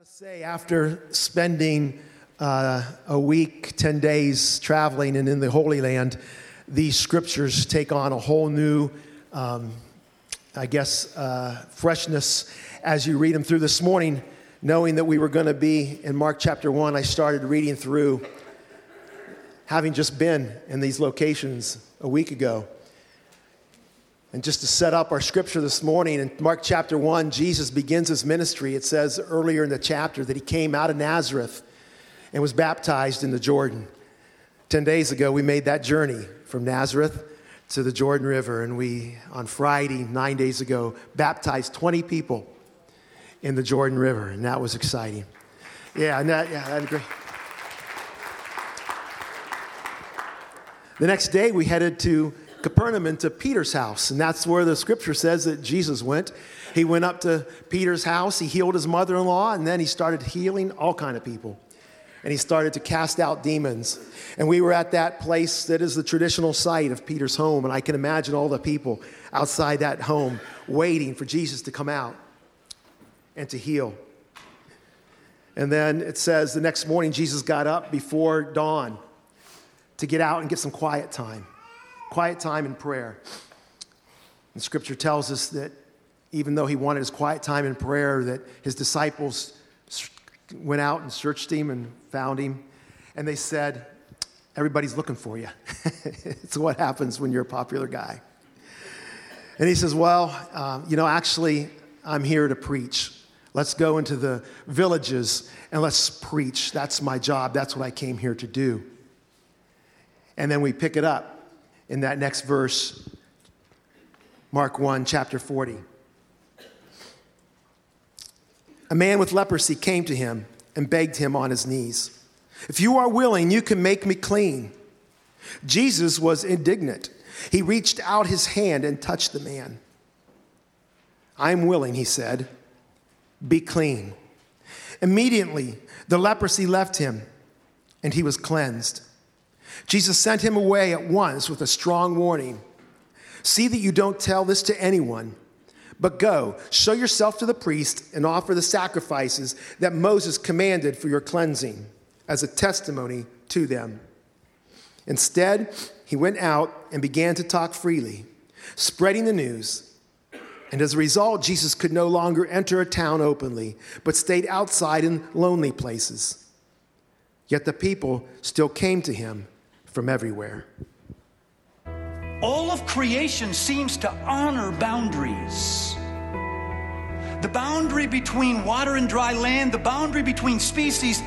to say, after spending uh, a week, 10 days traveling and in the Holy Land, these scriptures take on a whole new, um, I guess, uh, freshness as you read them through this morning. Knowing that we were going to be in Mark chapter 1, I started reading through, having just been in these locations a week ago. And just to set up our scripture this morning, in Mark chapter 1, Jesus begins his ministry. It says earlier in the chapter that he came out of Nazareth and was baptized in the Jordan. Ten days ago, we made that journey from Nazareth to the Jordan River, and we, on Friday, nine days ago, baptized 20 people in the Jordan River, and that was exciting. Yeah, and that, yeah, that's great. The next day, we headed to Capernaum into Peter's house. And that's where the scripture says that Jesus went. He went up to Peter's house, he healed his mother in law, and then he started healing all kind of people. And he started to cast out demons. And we were at that place that is the traditional site of Peter's home. And I can imagine all the people outside that home waiting for Jesus to come out and to heal. And then it says the next morning, Jesus got up before dawn to get out and get some quiet time quiet time in prayer. And scripture tells us that even though he wanted his quiet time in prayer, that his disciples went out and searched him and found him. And they said, Everybody's looking for you. it's what happens when you're a popular guy. And he says, Well, um, you know, actually, I'm here to preach. Let's go into the villages and let's preach. That's my job. That's what I came here to do. And then we pick it up in that next verse, Mark 1, chapter 40. A man with leprosy came to him and begged him on his knees, If you are willing, you can make me clean. Jesus was indignant. He reached out his hand and touched the man. I am willing, he said. Be clean. Immediately, the leprosy left him and he was cleansed. Jesus sent him away at once with a strong warning See that you don't tell this to anyone, but go, show yourself to the priest, and offer the sacrifices that Moses commanded for your cleansing as a testimony to them. Instead, he went out and began to talk freely, spreading the news. And as a result, Jesus could no longer enter a town openly, but stayed outside in lonely places. Yet the people still came to him from everywhere. All of creation seems to honor boundaries. The boundary between water and dry land, the boundary between species,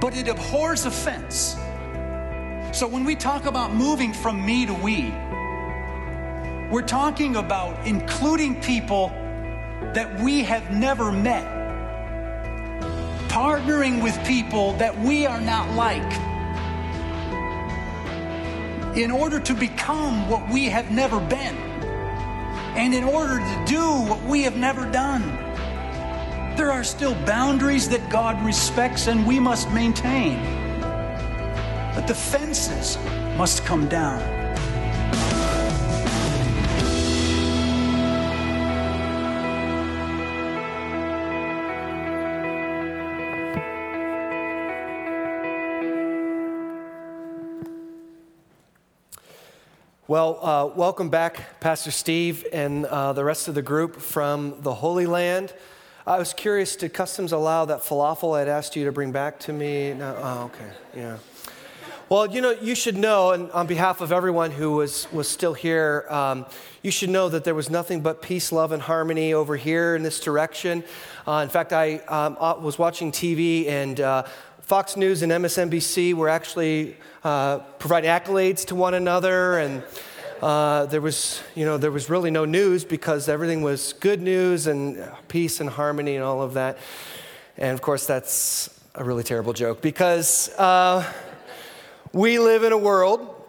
but it abhors offense. So when we talk about moving from me to we, we're talking about including people that we have never met, partnering with people that we are not like in order to become what we have never been, and in order to do what we have never done. There are still boundaries that God respects and we must maintain. But the fences must come down. Well, uh, welcome back, Pastor Steve and uh, the rest of the group from the Holy Land. I was curious, did Customs allow that falafel I'd asked you to bring back to me? No? Oh, okay, yeah. Well, you know, you should know, and on behalf of everyone who was, was still here, um, you should know that there was nothing but peace, love, and harmony over here in this direction. Uh, in fact, I um, uh, was watching TV, and uh, Fox News and MSNBC were actually uh, providing accolades to one another, and uh, there was, you know, there was really no news because everything was good news and peace and harmony and all of that. And of course, that's a really terrible joke because uh, we live in a world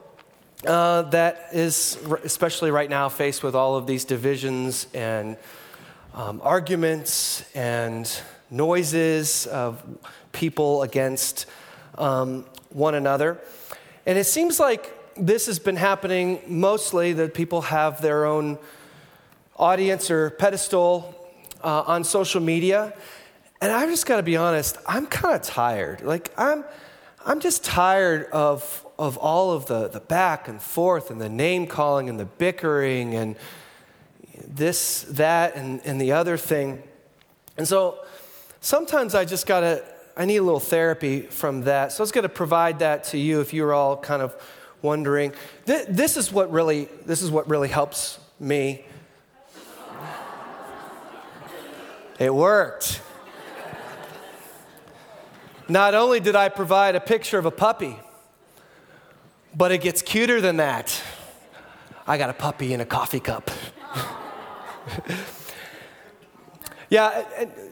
uh, that is, especially right now, faced with all of these divisions and um, arguments and noises of people against um, one another. And it seems like this has been happening mostly that people have their own audience or pedestal uh, on social media. And I've just got to be honest, I'm kind of tired. Like, I'm, I'm just tired of, of all of the, the back and forth and the name calling and the bickering and this, that, and, and the other thing. And so sometimes I just got to, I need a little therapy from that. So I was going to provide that to you if you're all kind of wondering. Th- this is what really, this is what really helps me. It worked. Not only did I provide a picture of a puppy, but it gets cuter than that. I got a puppy in a coffee cup. yeah,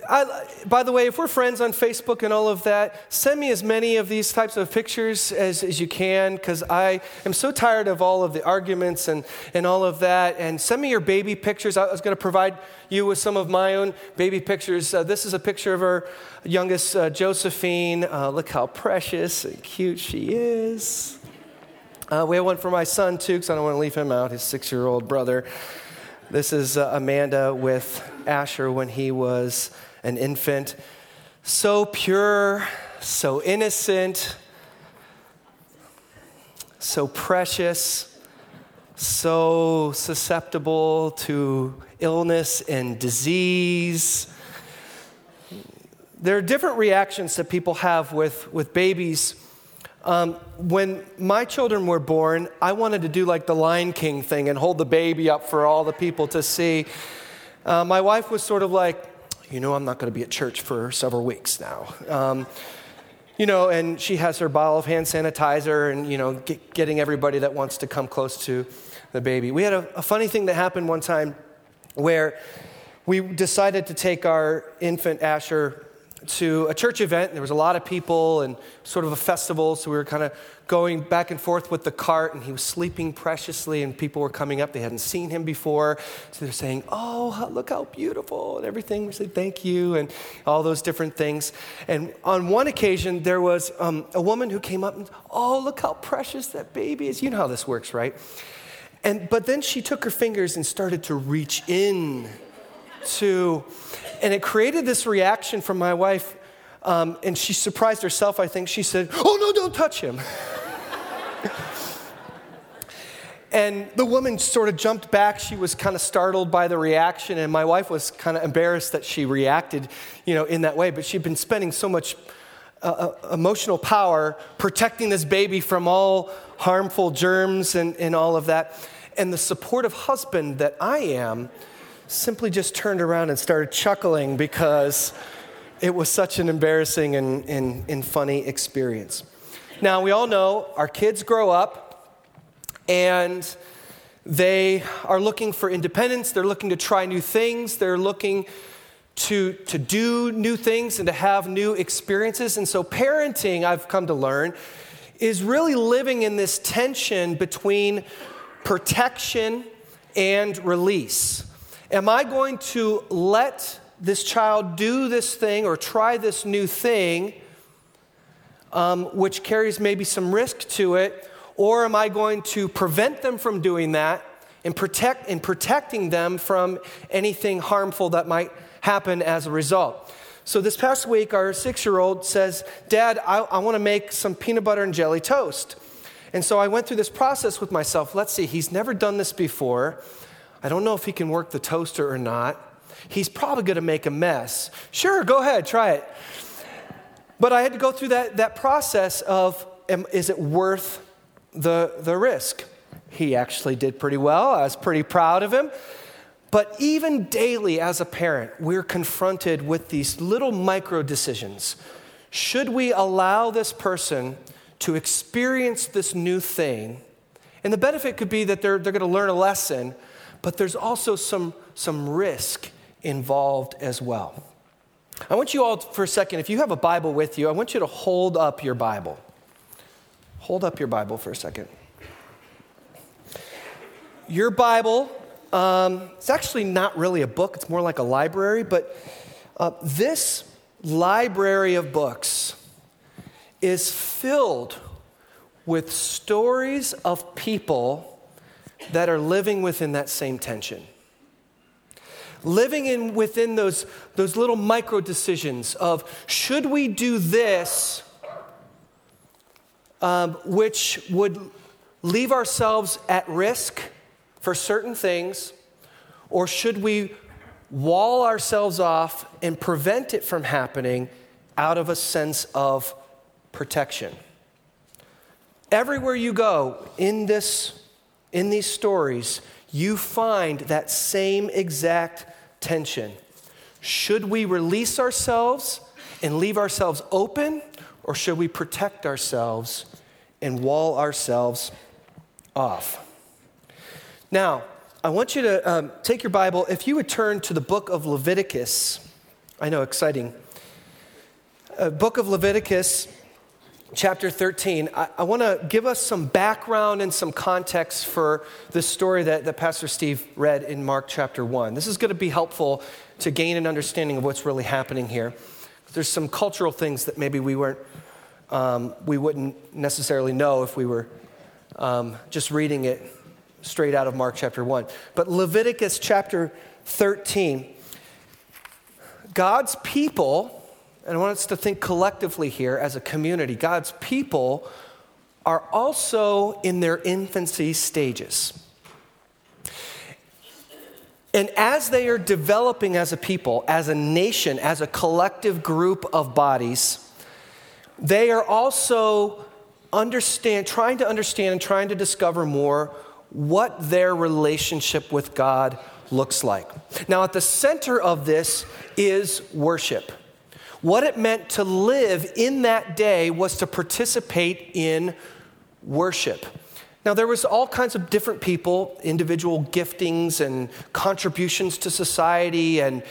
I, by the way, if we're friends on Facebook and all of that, send me as many of these types of pictures as, as you can because I am so tired of all of the arguments and, and all of that. And send me your baby pictures. I was going to provide you with some of my own baby pictures. Uh, this is a picture of our youngest, uh, Josephine. Uh, look how precious and cute she is. Uh, we have one for my son, too, because I don't want to leave him out, his six year old brother. This is uh, Amanda with Asher when he was an infant. So pure, so innocent, so precious, so susceptible to illness and disease. There are different reactions that people have with, with babies um, when my children were born, I wanted to do like the Lion King thing and hold the baby up for all the people to see. Uh, my wife was sort of like, you know, I'm not going to be at church for several weeks now. Um, you know, and she has her bottle of hand sanitizer and, you know, get, getting everybody that wants to come close to the baby. We had a, a funny thing that happened one time where we decided to take our infant Asher to a church event. There was a lot of people and sort of a festival, so we were kind of going back and forth with the cart, and he was sleeping preciously, and people were coming up. They hadn't seen him before, so they're saying, Oh, look how beautiful, and everything. We said, Thank you, and all those different things. And on one occasion, there was um, a woman who came up and, Oh, look how precious that baby is. You know how this works, right? And, but then she took her fingers and started to reach in to, and it created this reaction from my wife. Um, and she surprised herself, I think. She said, Oh, no, don't touch him. and the woman sort of jumped back. She was kind of startled by the reaction. And my wife was kind of embarrassed that she reacted, you know, in that way. But she'd been spending so much uh, uh emotional power protecting this baby from all harmful germs and, and all of that. And the supportive husband that I am, simply just turned around and started chuckling because it was such an embarrassing and, and, and funny experience. Now, we all know our kids grow up and they are looking for independence, they're looking to try new things, they're looking to, to do new things and to have new experiences. And so, parenting, I've come to learn, is really living in this tension between protection and release. Am I going to let this child do this thing or try this new thing, um, which carries maybe some risk to it, or am I going to prevent them from doing that and protect and protecting them from anything harmful that might happen as a result? So this past week, our six-year-old says, "Dad, I, I want to make some peanut butter and jelly toast." And so I went through this process with myself. Let's see, he's never done this before. I don't know if he can work the toaster or not. He's probably going to make a mess. Sure, go ahead, try it. But I had to go through that, that process of is it worth the, the risk? He actually did pretty well. I was pretty proud of him. But even daily as a parent, we're confronted with these little micro decisions. Should we allow this person to experience this new thing? And the benefit could be that they're, they're going to learn a lesson, but there's also some, some risk involved as well. I want you all, for a second, if you have a Bible with you, I want you to hold up your Bible. Hold up your Bible for a second. Your Bible, um, it's actually not really a book, it's more like a library, but uh, this library of books is filled with stories of people that are living within that same tension. living in within those, those little micro decisions of should we do this, um, which would leave ourselves at risk for certain things, or should we wall ourselves off and prevent it from happening out of a sense of protection? Everywhere you go in, this, in these stories, you find that same exact tension. Should we release ourselves and leave ourselves open, or should we protect ourselves and wall ourselves off? Now, I want you to um, take your Bible. If you would turn to the book of Leviticus, I know, exciting. Uh, book of Leviticus, chapter 13, I, I want to give us some background and some context for the story that, that Pastor Steve read in Mark chapter 1. This is going to be helpful to gain an understanding of what's really happening here. There's some cultural things that maybe we weren't, um, we wouldn't necessarily know if we were um, just reading it straight out of Mark chapter 1. But Leviticus chapter 13, God's people and I want us to think collectively here as a community. God's people are also in their infancy stages. And as they are developing as a people, as a nation, as a collective group of bodies, they are also understand, trying to understand and trying to discover more what their relationship with God looks like. Now, at the center of this is worship. What it meant to live in that day was to participate in worship. Now, there was all kinds of different people, individual giftings and contributions to society, and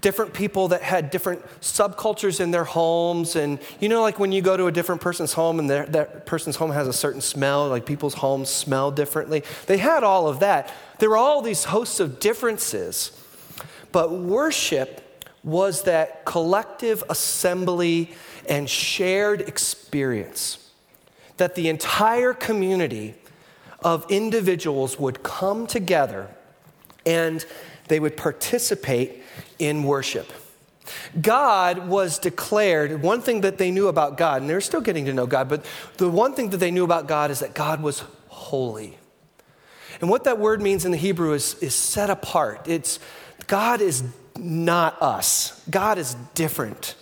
different people that had different subcultures in their homes. And you know, like when you go to a different person's home and that person's home has a certain smell, like people's homes smell differently. They had all of that. There were all these hosts of differences. But worship was that collective assembly and shared experience. That the entire community of individuals would come together and they would participate in worship. God was declared, one thing that they knew about God, and they're still getting to know God, but the one thing that they knew about God is that God was holy. And what that word means in the Hebrew is, is set apart. It's God is not us. God is different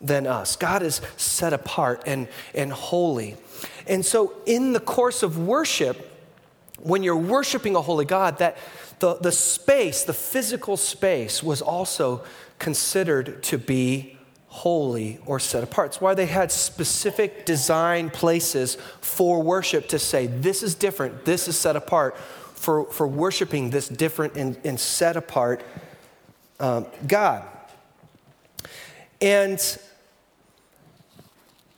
than us. God is set apart and, and holy. And so, in the course of worship, when you're worshiping a holy God, that the, the space, the physical space, was also considered to be holy or set apart. It's why they had specific design places for worship to say, this is different, this is set apart, for, for worshiping this different and, and set apart um, God. And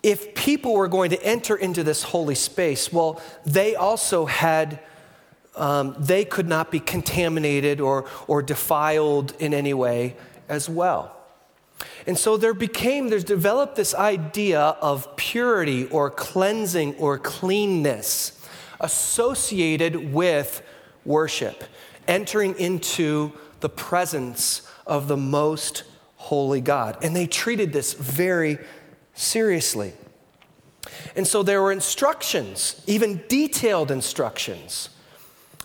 if people were going to enter into this holy space, well, they also had, um, they could not be contaminated or, or defiled in any way as well. And so there became, there's developed this idea of purity or cleansing or cleanness associated with worship, entering into the presence of the most holy God. And they treated this very seriously. And so there were instructions, even detailed instructions,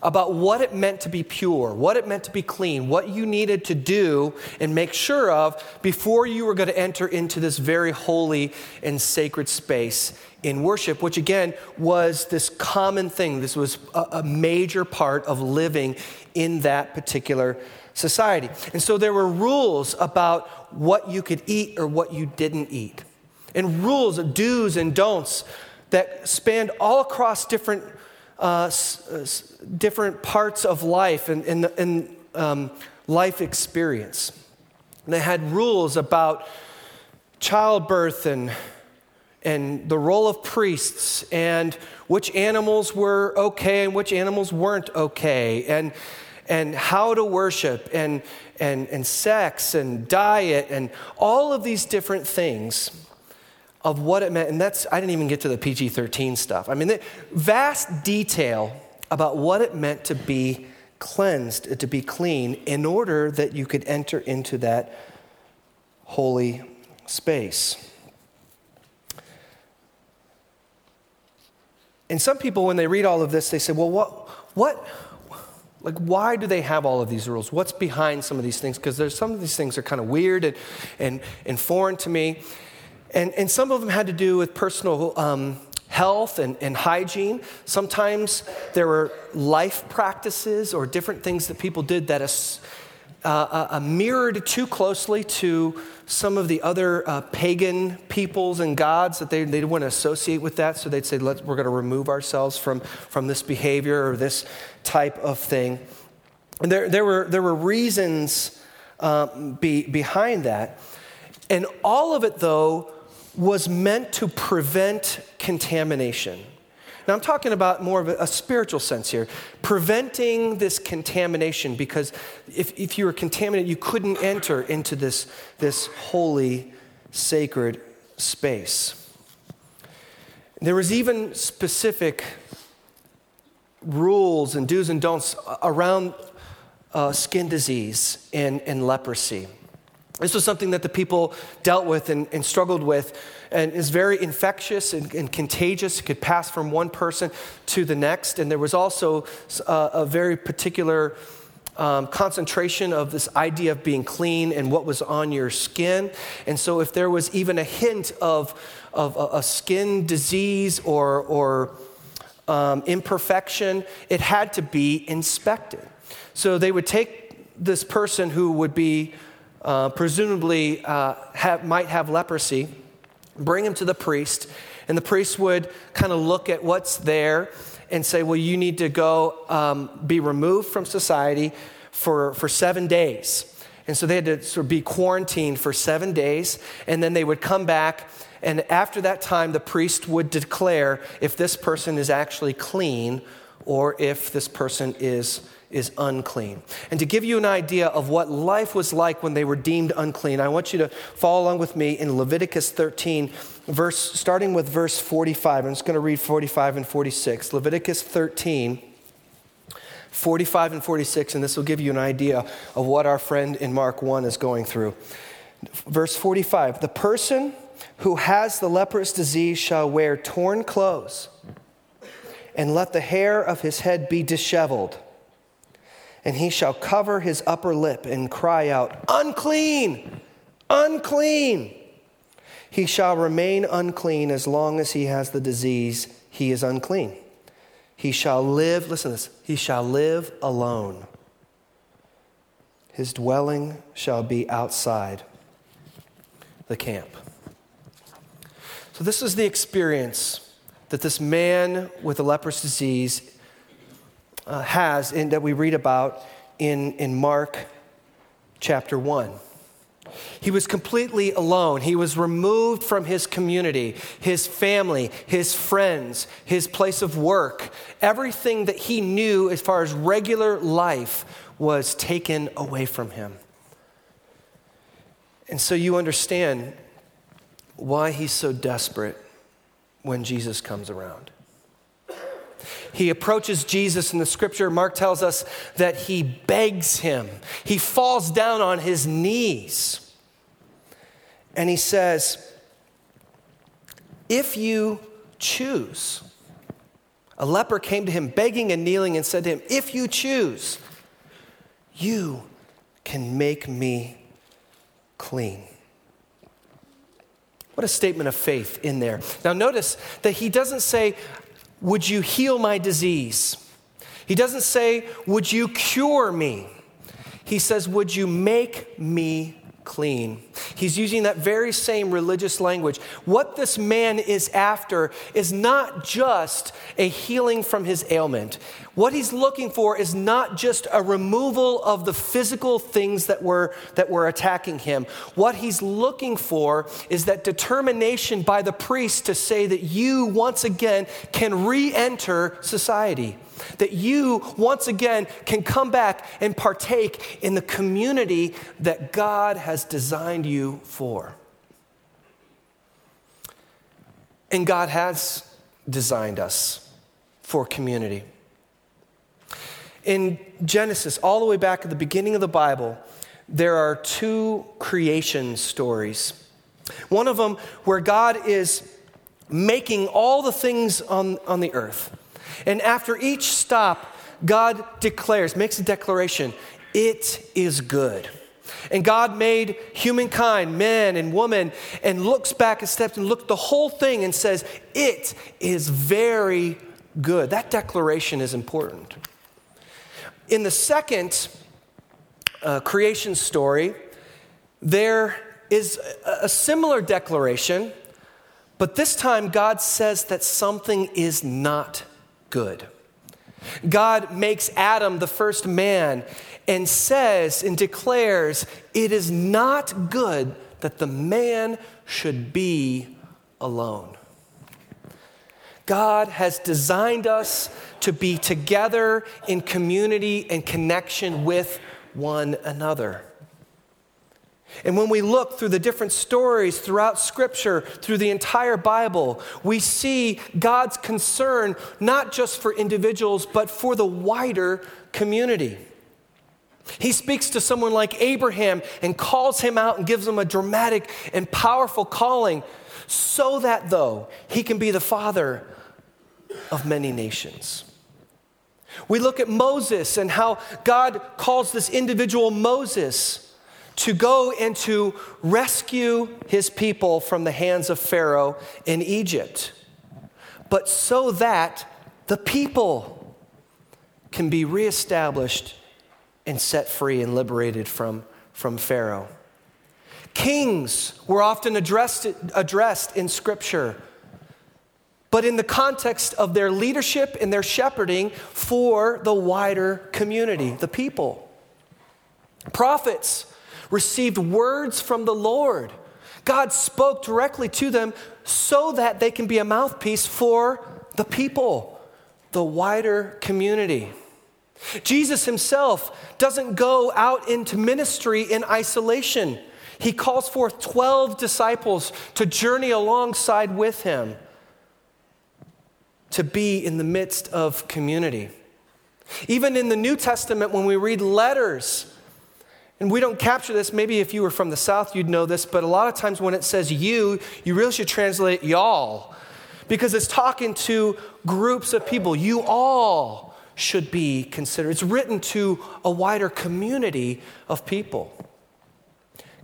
about what it meant to be pure, what it meant to be clean, what you needed to do and make sure of before you were going to enter into this very holy and sacred space in worship, which again was this common thing. This was a, major part of living in that particular society. And so there were rules about what you could eat or what you didn't eat, and rules of do's and don'ts that spanned all across different, uh, different parts of life and, and, and um, life experience. And they had rules about childbirth and and the role of priests and which animals were okay and which animals weren't okay and and how to worship and, and, and sex and diet and all of these different things of what it meant. And that's, I didn't even get to the PG 13 stuff. I mean, the vast detail about what it meant to be cleansed, to be clean, in order that you could enter into that holy space. And some people, when they read all of this, they say, well, what, what, like, why do they have all of these rules? What's behind some of these things? Because there's some of these things are kind of weird and, and, and foreign to me. And, and some of them had to do with personal um, health and, and hygiene. Sometimes there were life practices or different things that people did that uh, uh, mirrored too closely to some of the other uh, pagan peoples and gods that they, they didn't want to associate with that. So they'd say, Let's, we're going to remove ourselves from, from this behavior or this type of thing. And there, there, were, there were reasons uh, be, behind that. And all of it, though, was meant to prevent contamination. Now, I'm talking about more of a, a, spiritual sense here, preventing this contamination because if, if you were contaminated, you couldn't enter into this, this holy, sacred space. There was even specific rules and do's and don'ts around uh, skin disease and, and leprosy. This was something that the people dealt with and, and struggled with, and is very infectious and, and, contagious. It could pass from one person to the next. And there was also a, uh, a very particular um, concentration of this idea of being clean and what was on your skin. And so, if there was even a hint of, of a, a skin disease or, or um, imperfection, it had to be inspected. So, they would take this person who would be uh, presumably uh, have, might have leprosy, bring him to the priest, and the priest would kind of look at what's there and say, Well, you need to go um, be removed from society for, for seven days. And so they had to sort of be quarantined for seven days, and then they would come back. And after that time, the priest would declare if this person is actually clean or if this person is is unclean. And to give you an idea of what life was like when they were deemed unclean, I want you to follow along with me in Leviticus 13, verse, starting with verse 45. I'm just going to read 45 and 46. Leviticus 13. 45 and 46, and this will give you an idea of what our friend in Mark 1 is going through. Verse 45 The person who has the leprous disease shall wear torn clothes, and let the hair of his head be disheveled and he shall cover his upper lip and cry out, Unclean! Unclean! He shall remain unclean as long as he has the disease, he is unclean. He shall live, listen to this, he shall live alone. His dwelling shall be outside the camp. So, this is the experience that this man with a leprous disease uh, has in, that we read about in, in Mark chapter 1. He was completely alone. He was removed from his community, his family, his friends, his place of work. Everything that he knew as far as regular life was taken away from him. And so you understand why he's so desperate when Jesus comes around. He approaches Jesus in the scripture. Mark tells us that he begs him, he falls down on his knees. And he says, If you choose, a leper came to him begging and kneeling and said to him, If you choose, you can make me clean. What a statement of faith in there. Now, notice that he doesn't say, would you heal my disease? He doesn't say, Would you cure me? He says, Would you make me clean? He's using that very same religious language. What this man is after is not just a healing from his ailment. What he's looking for is not just a removal of the physical things that were, that were attacking him. What he's looking for is that determination by the priest to say that you, once again, can re enter society. That you, once again, can come back and partake in the community that God has designed you for. And God has designed us for community. In Genesis, all the way back at the beginning of the Bible, there are two creation stories. One of them where God is making all the things on, on the earth. And after each stop, God declares, makes a declaration, it is good. And God made humankind, man and woman, and looks back a steps and looks the whole thing and says, It is very good. That declaration is important. In the second uh, creation story, there is a, a similar declaration, but this time God says that something is not good. God makes Adam the first man and says and declares, It is not good that the man should be alone. God has designed us to be together in community and connection with one another. And when we look through the different stories throughout Scripture, through the entire Bible, we see God's concern not just for individuals, but for the wider community. He speaks to someone like Abraham and calls him out and gives him a dramatic and powerful calling so that, though, he can be the father of many nations. We look at Moses and how God calls this individual Moses to go and to rescue his people from the hands of Pharaoh in Egypt, but so that the people can be reestablished and set free and liberated from, from Pharaoh. Kings were often addressed, addressed in Scripture, but in the context of their leadership and their shepherding for the wider community, the people. Prophets received words from the Lord. God spoke directly to them so that they can be a mouthpiece for the people, the wider community. Jesus himself doesn't go out into ministry in isolation. He calls forth 12 disciples to journey alongside with him, to be in the midst of community. Even in the New Testament, when we read letters, and we don't capture this, maybe if you were from the South, you'd know this, but a lot of times when it says you, you really should translate y'all because it's talking to groups of people. You all should be considered. It's written to a wider community of people.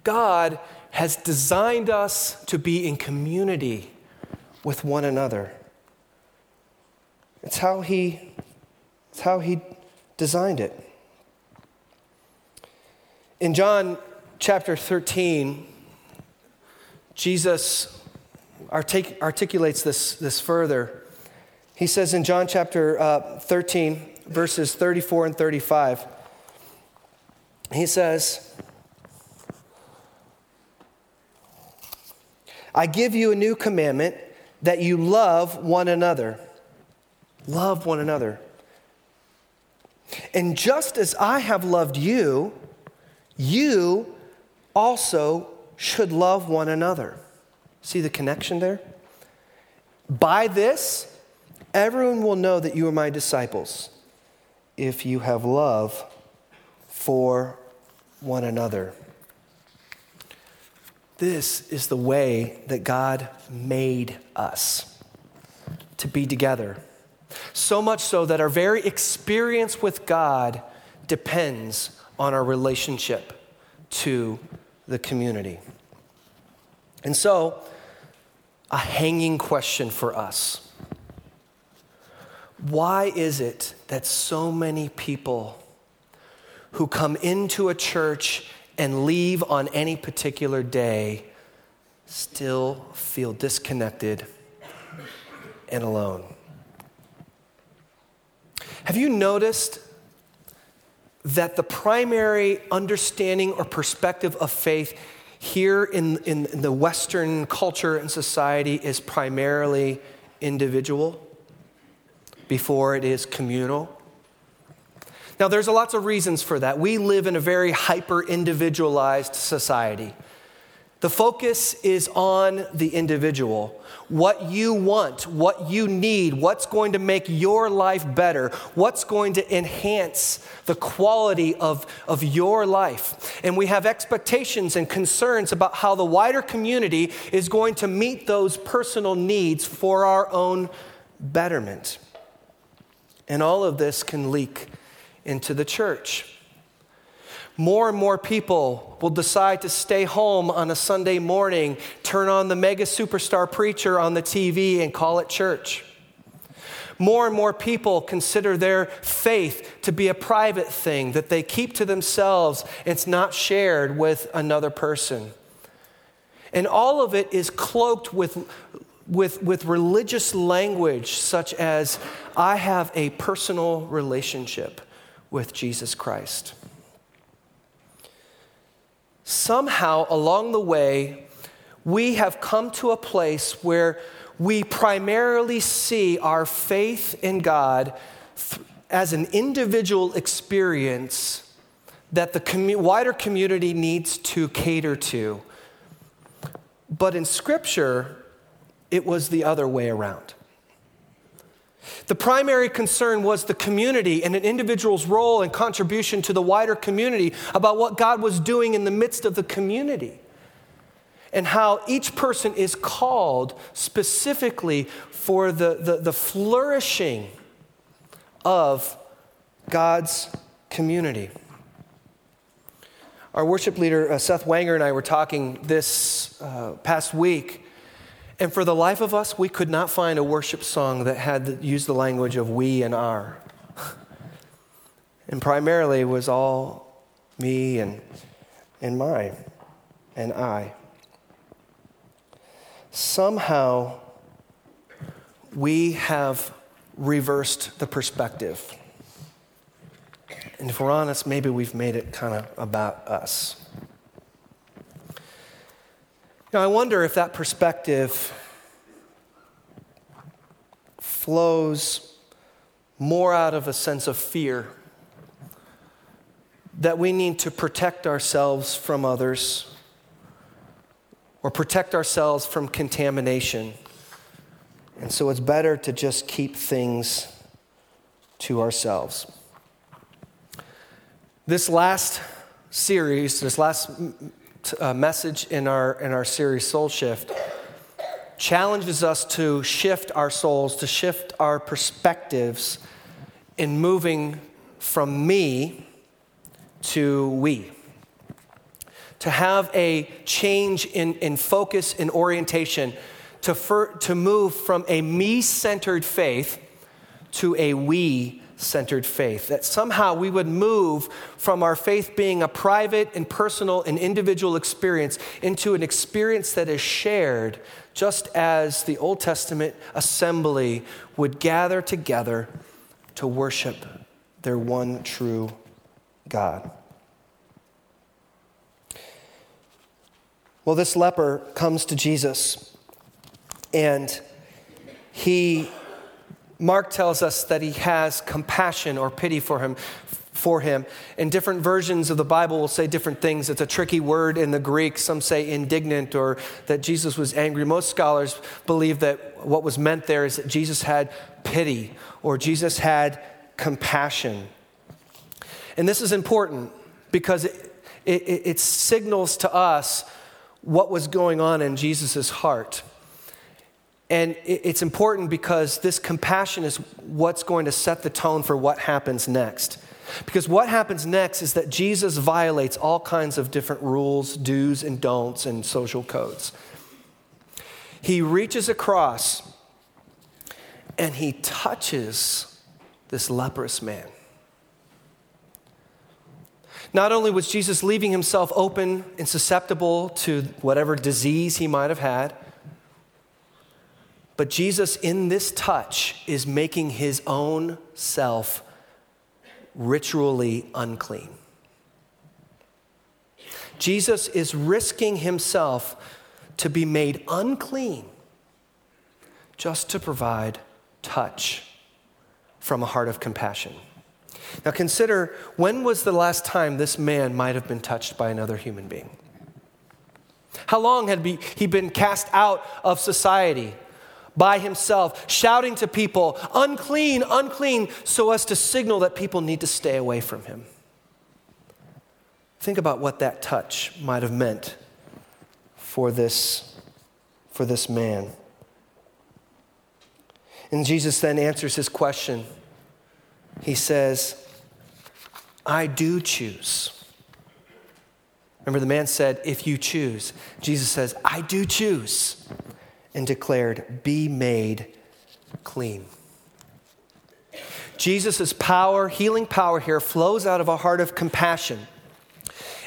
God has designed us to be in community with one another. It's how he, it's how he designed it. In John chapter 13, Jesus artic- articulates this, this further. He says in John chapter uh, 13, verses 34 and 35, he says, I give you a new commandment that you love one another. Love one another. And just as I have loved you, you also should love one another. See the connection there? By this, Everyone will know that you are my disciples if you have love for one another. This is the way that God made us to be together. So much so that our very experience with God depends on our relationship to the community. And so, a hanging question for us why is it that so many people who come into a church and leave on any particular day still feel disconnected and alone? Have you noticed that the primary understanding or perspective of faith here in, in, in the Western culture and society is primarily individual? before it is communal. Now, there's lots of reasons for that. We live in a very hyper individualized society. The focus is on the individual. What you want, what you need, what's going to make your life better, what's going to enhance the quality of, of your life. And we have expectations and concerns about how the wider community is going to meet those personal needs for our own betterment. And all of this can leak into the church more and more people will decide to stay home on a Sunday morning, turn on the mega superstar preacher on the TV, and call it church. More and more people consider their faith to be a private thing that they keep to themselves. It's not shared with another person. And all of it is cloaked with, with, with religious language, such as, I have a personal relationship with Jesus Christ somehow along the way, we have come to a place where we primarily see our faith in God as an individual experience that the wider community needs to cater to. But in Scripture, it was the other way around. The primary concern was the community and an individual's role and contribution to the wider community about what God was doing in the midst of the community. And how each person is called specifically for the, the, the flourishing of God's community. Our worship leader, uh, Seth Wanger, and I were talking this uh, past week and for the life of us, we could not find a worship song that had used the language of we and our. and primarily was all me and, and my and I. Somehow we have reversed the perspective. And if we're honest, maybe we've made it kind of about us. Now, I wonder if that perspective flows more out of a sense of fear that we need to protect ourselves from others or protect ourselves from contamination. And so it's better to just keep things to ourselves. This last series, this last uh, message in our, in our series, Soul Shift, challenges us to shift our souls, to shift our perspectives in moving from me to we. To have a change in, in focus and orientation, to, for, to move from a me centered faith to a we centered faith. That somehow we would move from our faith being a private and personal and individual experience into an experience that is shared, just as the Old Testament assembly would gather together to worship their one true God. Well, this leper comes to Jesus and he Mark tells us that he has compassion or pity for him for him. And different versions of the Bible will say different things. It's a tricky word in the Greek. Some say indignant or that Jesus was angry. Most scholars believe that what was meant there is that Jesus had pity or Jesus had compassion. And this is important because it, it, it signals to us what was going on in Jesus' heart. And it's important because this compassion is what's going to set the tone for what happens next. Because what happens next is that Jesus violates all kinds of different rules, do's, and don'ts, and social codes. He reaches across and he touches this leprous man. Not only was Jesus leaving himself open and susceptible to whatever disease he might have had, but Jesus, in this touch, is making his own self ritually unclean. Jesus is risking himself to be made unclean just to provide touch from a heart of compassion. Now consider when was the last time this man might have been touched by another human being? How long had he been cast out of society by himself, shouting to people, unclean, unclean, so as to signal that people need to stay away from him? Think about what that touch might have meant for this, for this man. And Jesus then answers his question. He says, I do choose. Remember, the man said, If you choose. Jesus says, I do choose, and declared, Be made clean. Jesus' power, healing power here, flows out of a heart of compassion.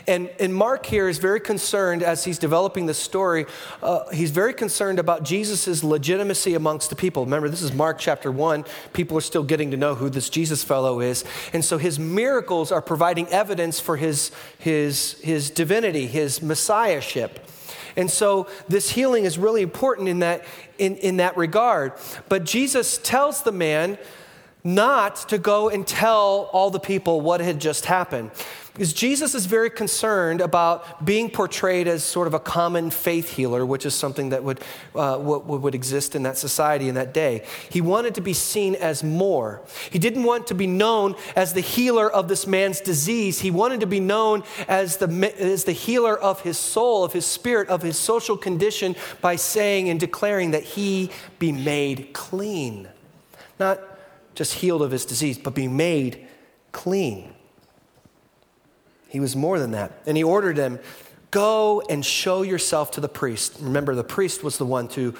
And, and Mark here is very concerned as he's developing the story, uh, he's very concerned about Jesus' legitimacy amongst the people. Remember, this is Mark chapter 1. People are still getting to know who this Jesus fellow is. And so his miracles are providing evidence for his, his, his divinity, his messiahship. And so this healing is really important in that, in, in that regard. But Jesus tells the man not to go and tell all the people what had just happened. Because Jesus is very concerned about being portrayed as sort of a common faith healer, which is something that would, uh, would, would exist in that society in that day. He wanted to be seen as more. He didn't want to be known as the healer of this man's disease. He wanted to be known as the, as the healer of his soul, of his spirit, of his social condition by saying and declaring that he be made clean. Not just healed of his disease, but be made clean. He was more than that. And he ordered him, Go and show yourself to the priest. Remember, the priest was the one to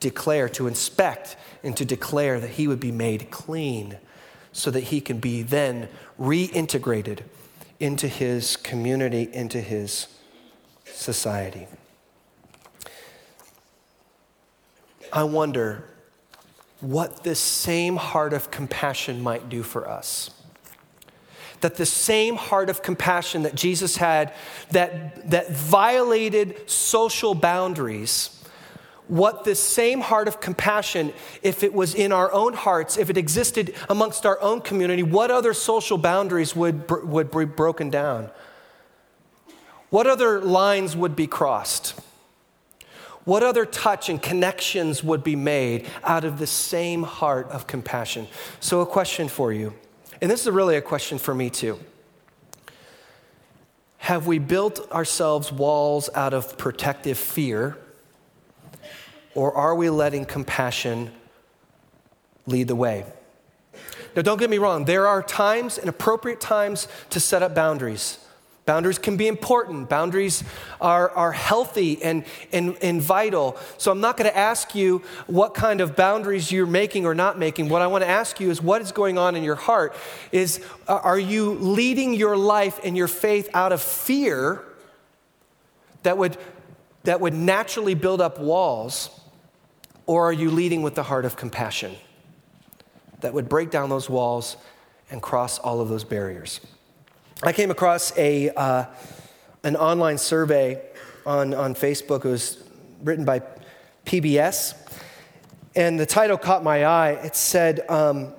declare, to inspect, and to declare that he would be made clean so that he can be then reintegrated into his community, into his society. I wonder what this same heart of compassion might do for us that the same heart of compassion that Jesus had that, that violated social boundaries, what this same heart of compassion, if it was in our own hearts, if it existed amongst our own community, what other social boundaries would, would be broken down? What other lines would be crossed? What other touch and connections would be made out of the same heart of compassion? So, a question for you and this is really a question for me too. Have we built ourselves walls out of protective fear, or are we letting compassion lead the way? Now, don't get me wrong, there are times and appropriate times to set up boundaries. Boundaries can be important. Boundaries are, are healthy and, and, and vital. So I'm not going to ask you what kind of boundaries you're making or not making. What I want to ask you is what is going on in your heart? Is are you leading your life and your faith out of fear that would, that would naturally build up walls? Or are you leading with the heart of compassion that would break down those walls and cross all of those barriers? I came across a, uh, an online survey on, on Facebook. It was written by PBS, and the title caught my eye. It said, um,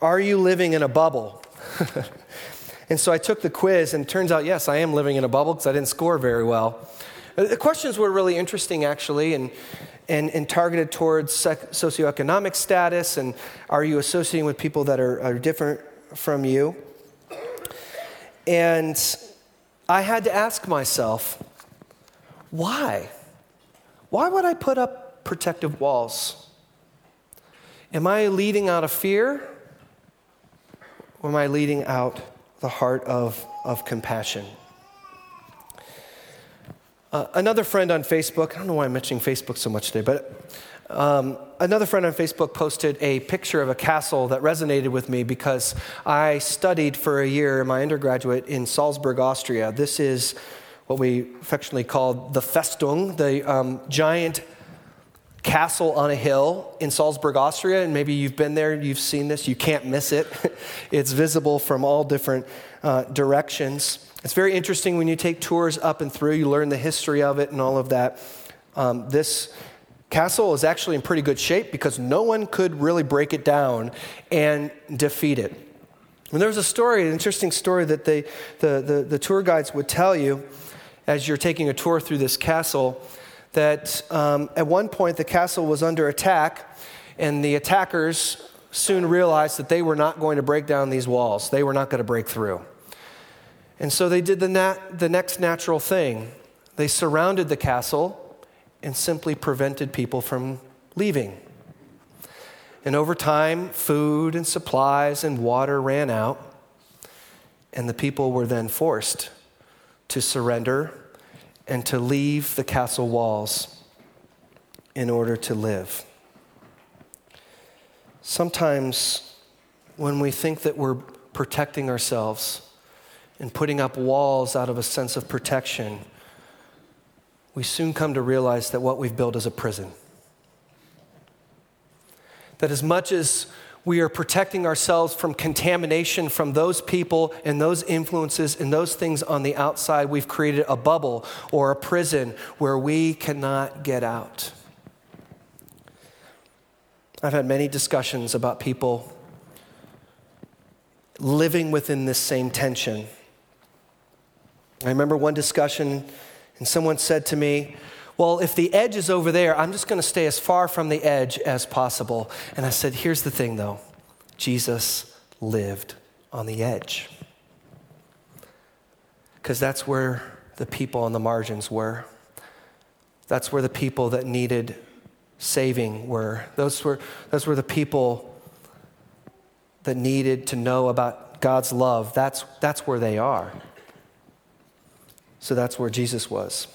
Are you living in a bubble? and so I took the quiz, and it turns out, yes, I am living in a bubble because I didn't score very well. Uh, the questions were really interesting, actually, and, and, and targeted towards sec- socioeconomic status, and are you associating with people that are, are different from you? And I had to ask myself, why? Why would I put up protective walls? Am I leading out of fear? Or am I leading out the heart of, of compassion? Uh, another friend on Facebook, I don't know why I'm mentioning Facebook so much today, but um, another friend on Facebook posted a picture of a castle that resonated with me because I studied for a year in my undergraduate in Salzburg, Austria. This is what we affectionately call the Festung, the um, giant castle on a hill in Salzburg, Austria. And maybe you've been there, you've seen this, you can't miss it. it's visible from all different uh, directions. It's very interesting when you take tours up and through, you learn the history of it and all of that. Um, this castle is actually in pretty good shape because no one could really break it down and defeat it. And there was a story, an interesting story that they, the, the, the tour guides would tell you. as you're taking a tour through this castle that um, at one point the castle was under attack, and the attackers soon realized that they were not going to break down these walls, they were not going to break through. And so they did the, nat- the next natural thing they surrounded the castle and simply prevented people from leaving. And over time, food and supplies and water ran out, and the people were then forced to surrender and to leave the castle walls in order to live. Sometimes, when we think that we're protecting ourselves and putting up walls out of a sense of protection, we soon come to realize that what we've built is a prison. That as much as we are protecting ourselves from contamination from those people and those influences and those things on the outside. We've created a bubble or a prison where we cannot get out. I've had many discussions about people living within this same tension. I remember one discussion, and someone said to me, well, if the edge is over there, I'm just going to stay as far from the edge as possible. And I said, Here's the thing though Jesus lived on the edge. Because that's where the people on the margins were. That's where the people that needed saving were. Those were, those were the people that needed to know about God's love. That's, that's where they are. So that's where Jesus was.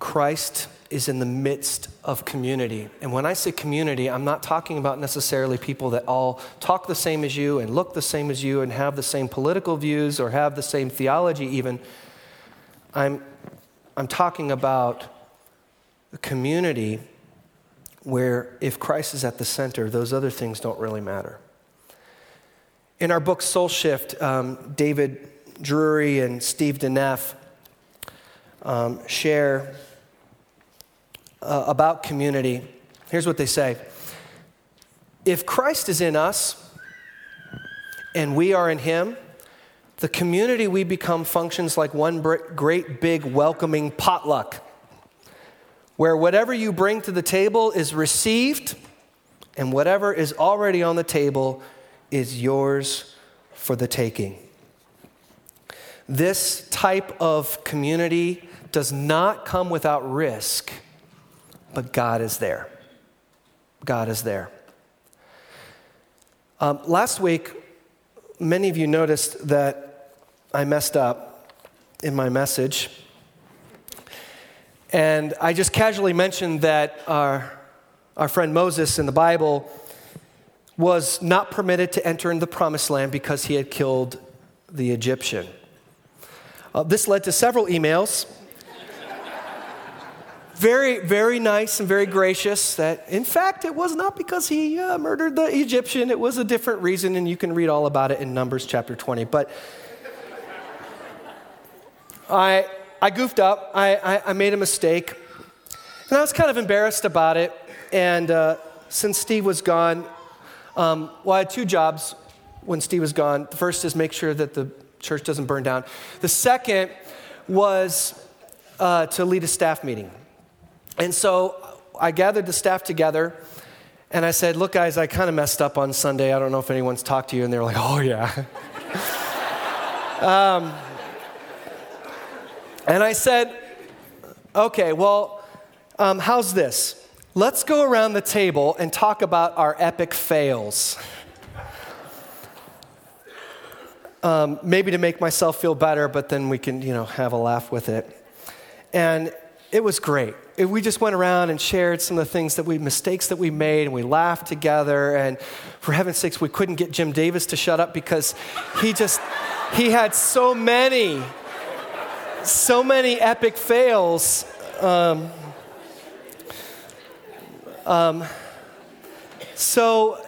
Christ is in the midst of community. And when I say community, I'm not talking about necessarily people that all talk the same as you and look the same as you and have the same political views or have the same theology, even. I'm, I'm talking about a community where if Christ is at the center, those other things don't really matter. In our book Soul Shift, um, David Drury and Steve Deneff um, share uh, about community. Here's what they say If Christ is in us and we are in him, the community we become functions like one great big welcoming potluck, where whatever you bring to the table is received, and whatever is already on the table is yours for the taking. This type of community does not come without risk but God is there. God is there. Um, last week, many of you noticed that I messed up in my message. And I just casually mentioned that our, our friend Moses in the Bible was not permitted to enter in the promised land because he had killed the Egyptian. Uh, this led to several emails very, very nice and very gracious that, in fact, it was not because he uh, murdered the Egyptian. It was a different reason, and you can read all about it in Numbers chapter 20. But I, I goofed up, I, I, I, made a mistake, and I was kind of embarrassed about it. And uh, since Steve was gone, um, well, I had two jobs when Steve was gone. The first is make sure that the church doesn't burn down, the second was uh, to lead a staff meeting. And so I gathered the staff together and I said, Look, guys, I kind of messed up on Sunday. I don't know if anyone's talked to you. And they were like, Oh, yeah. um, and I said, Okay, well, um, how's this? Let's go around the table and talk about our epic fails. Um, maybe to make myself feel better, but then we can, you know, have a laugh with it. And it was great. It, we just went around and shared some of the things that we, mistakes that we made, and we laughed together. And for heaven's sakes, we couldn't get Jim Davis to shut up because he just, he had so many, so many epic fails. Um, um, so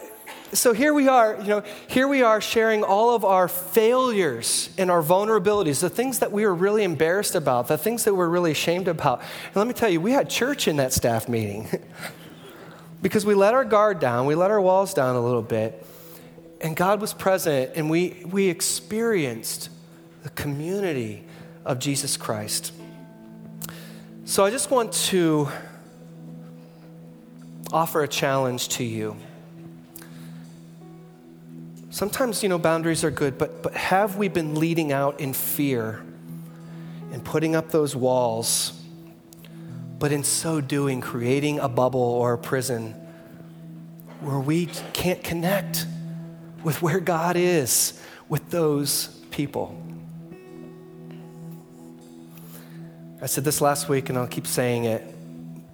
so here we are, you know, here we are sharing all of our failures and our vulnerabilities, the things that we were really embarrassed about, the things that we're really ashamed about. And let me tell you, we had church in that staff meeting because we let our guard down, we let our walls down a little bit, and God was present, and we, we experienced the community of Jesus Christ. So I just want to offer a challenge to you. Sometimes, you know, boundaries are good, but, but have we been leading out in fear and putting up those walls, but in so doing, creating a bubble or a prison where we can't connect with where God is with those people? I said this last week, and I'll keep saying it,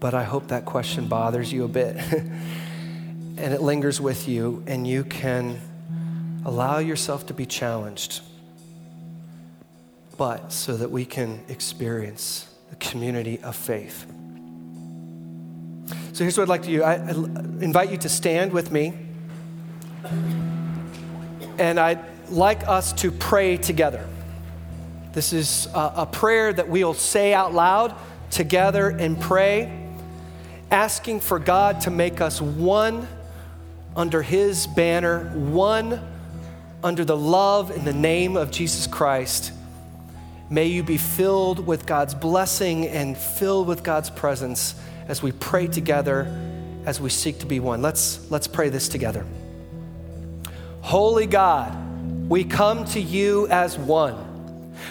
but I hope that question bothers you a bit and it lingers with you, and you can allow yourself to be challenged, but so that we can experience the community of faith. So here's what I'd like to do I, invite you to stand with me, and I'd like us to pray together. This is a prayer that we'll say out loud together and pray, asking for God to make us one under His banner, one under the love and the name of Jesus Christ. May you be filled with God's blessing and filled with God's presence as we pray together, as we seek to be one. Let's, let's pray this together. Holy God, we come to you as one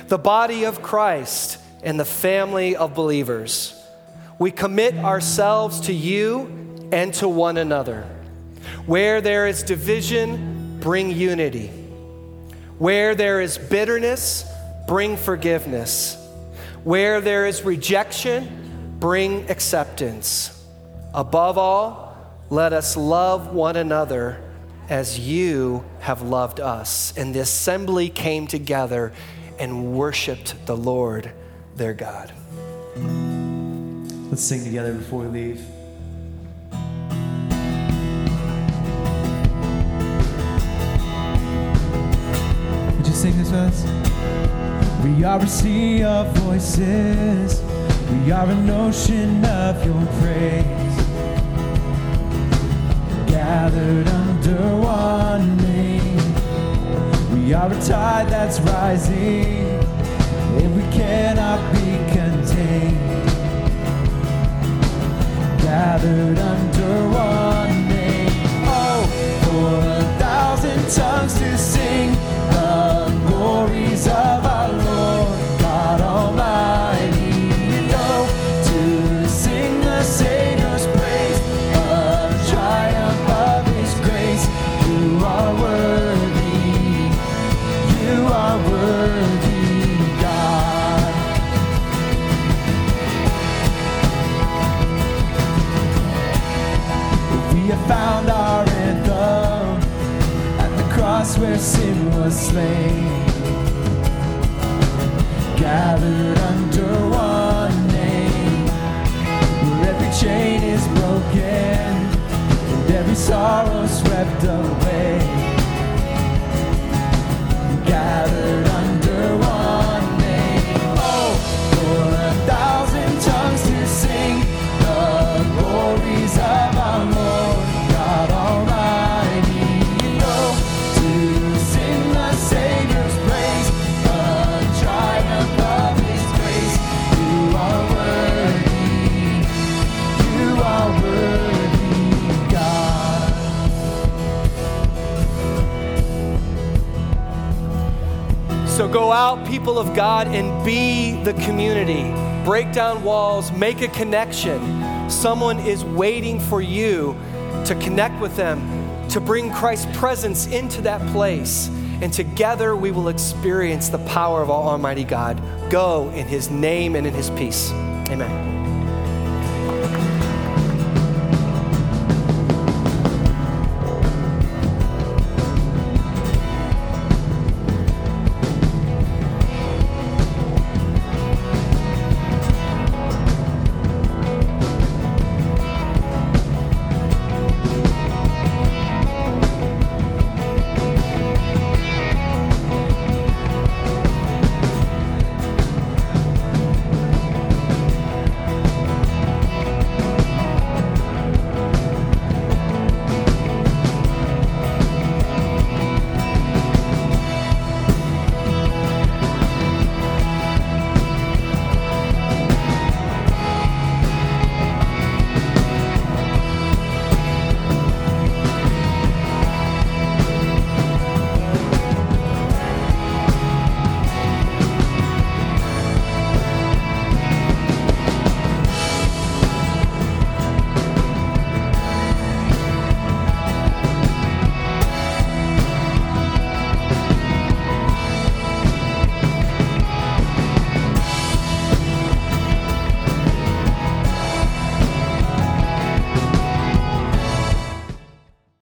the body of Christ and the family of believers. We commit ourselves to you and to one another. Where there is division, bring unity. Where there is bitterness, bring forgiveness. Where there is rejection, bring acceptance. Above all, let us love one another as you have loved us. And the assembly came together and worshiped the Lord their God. Let's sing together before we leave. Would you sing this with us? We are a sea of voices. We are an ocean of your praise. Gathered under one name. we are a tide that's rising, and we cannot be contained. Gathered under one name. Oh, for a thousand tongues to sing the glories of people of God, and be the community. Break down walls, make a connection. Someone is waiting for you to connect with them, to bring Christ's presence into that place. And together we will experience the power of Almighty God. Go in His name and in His peace. Amen.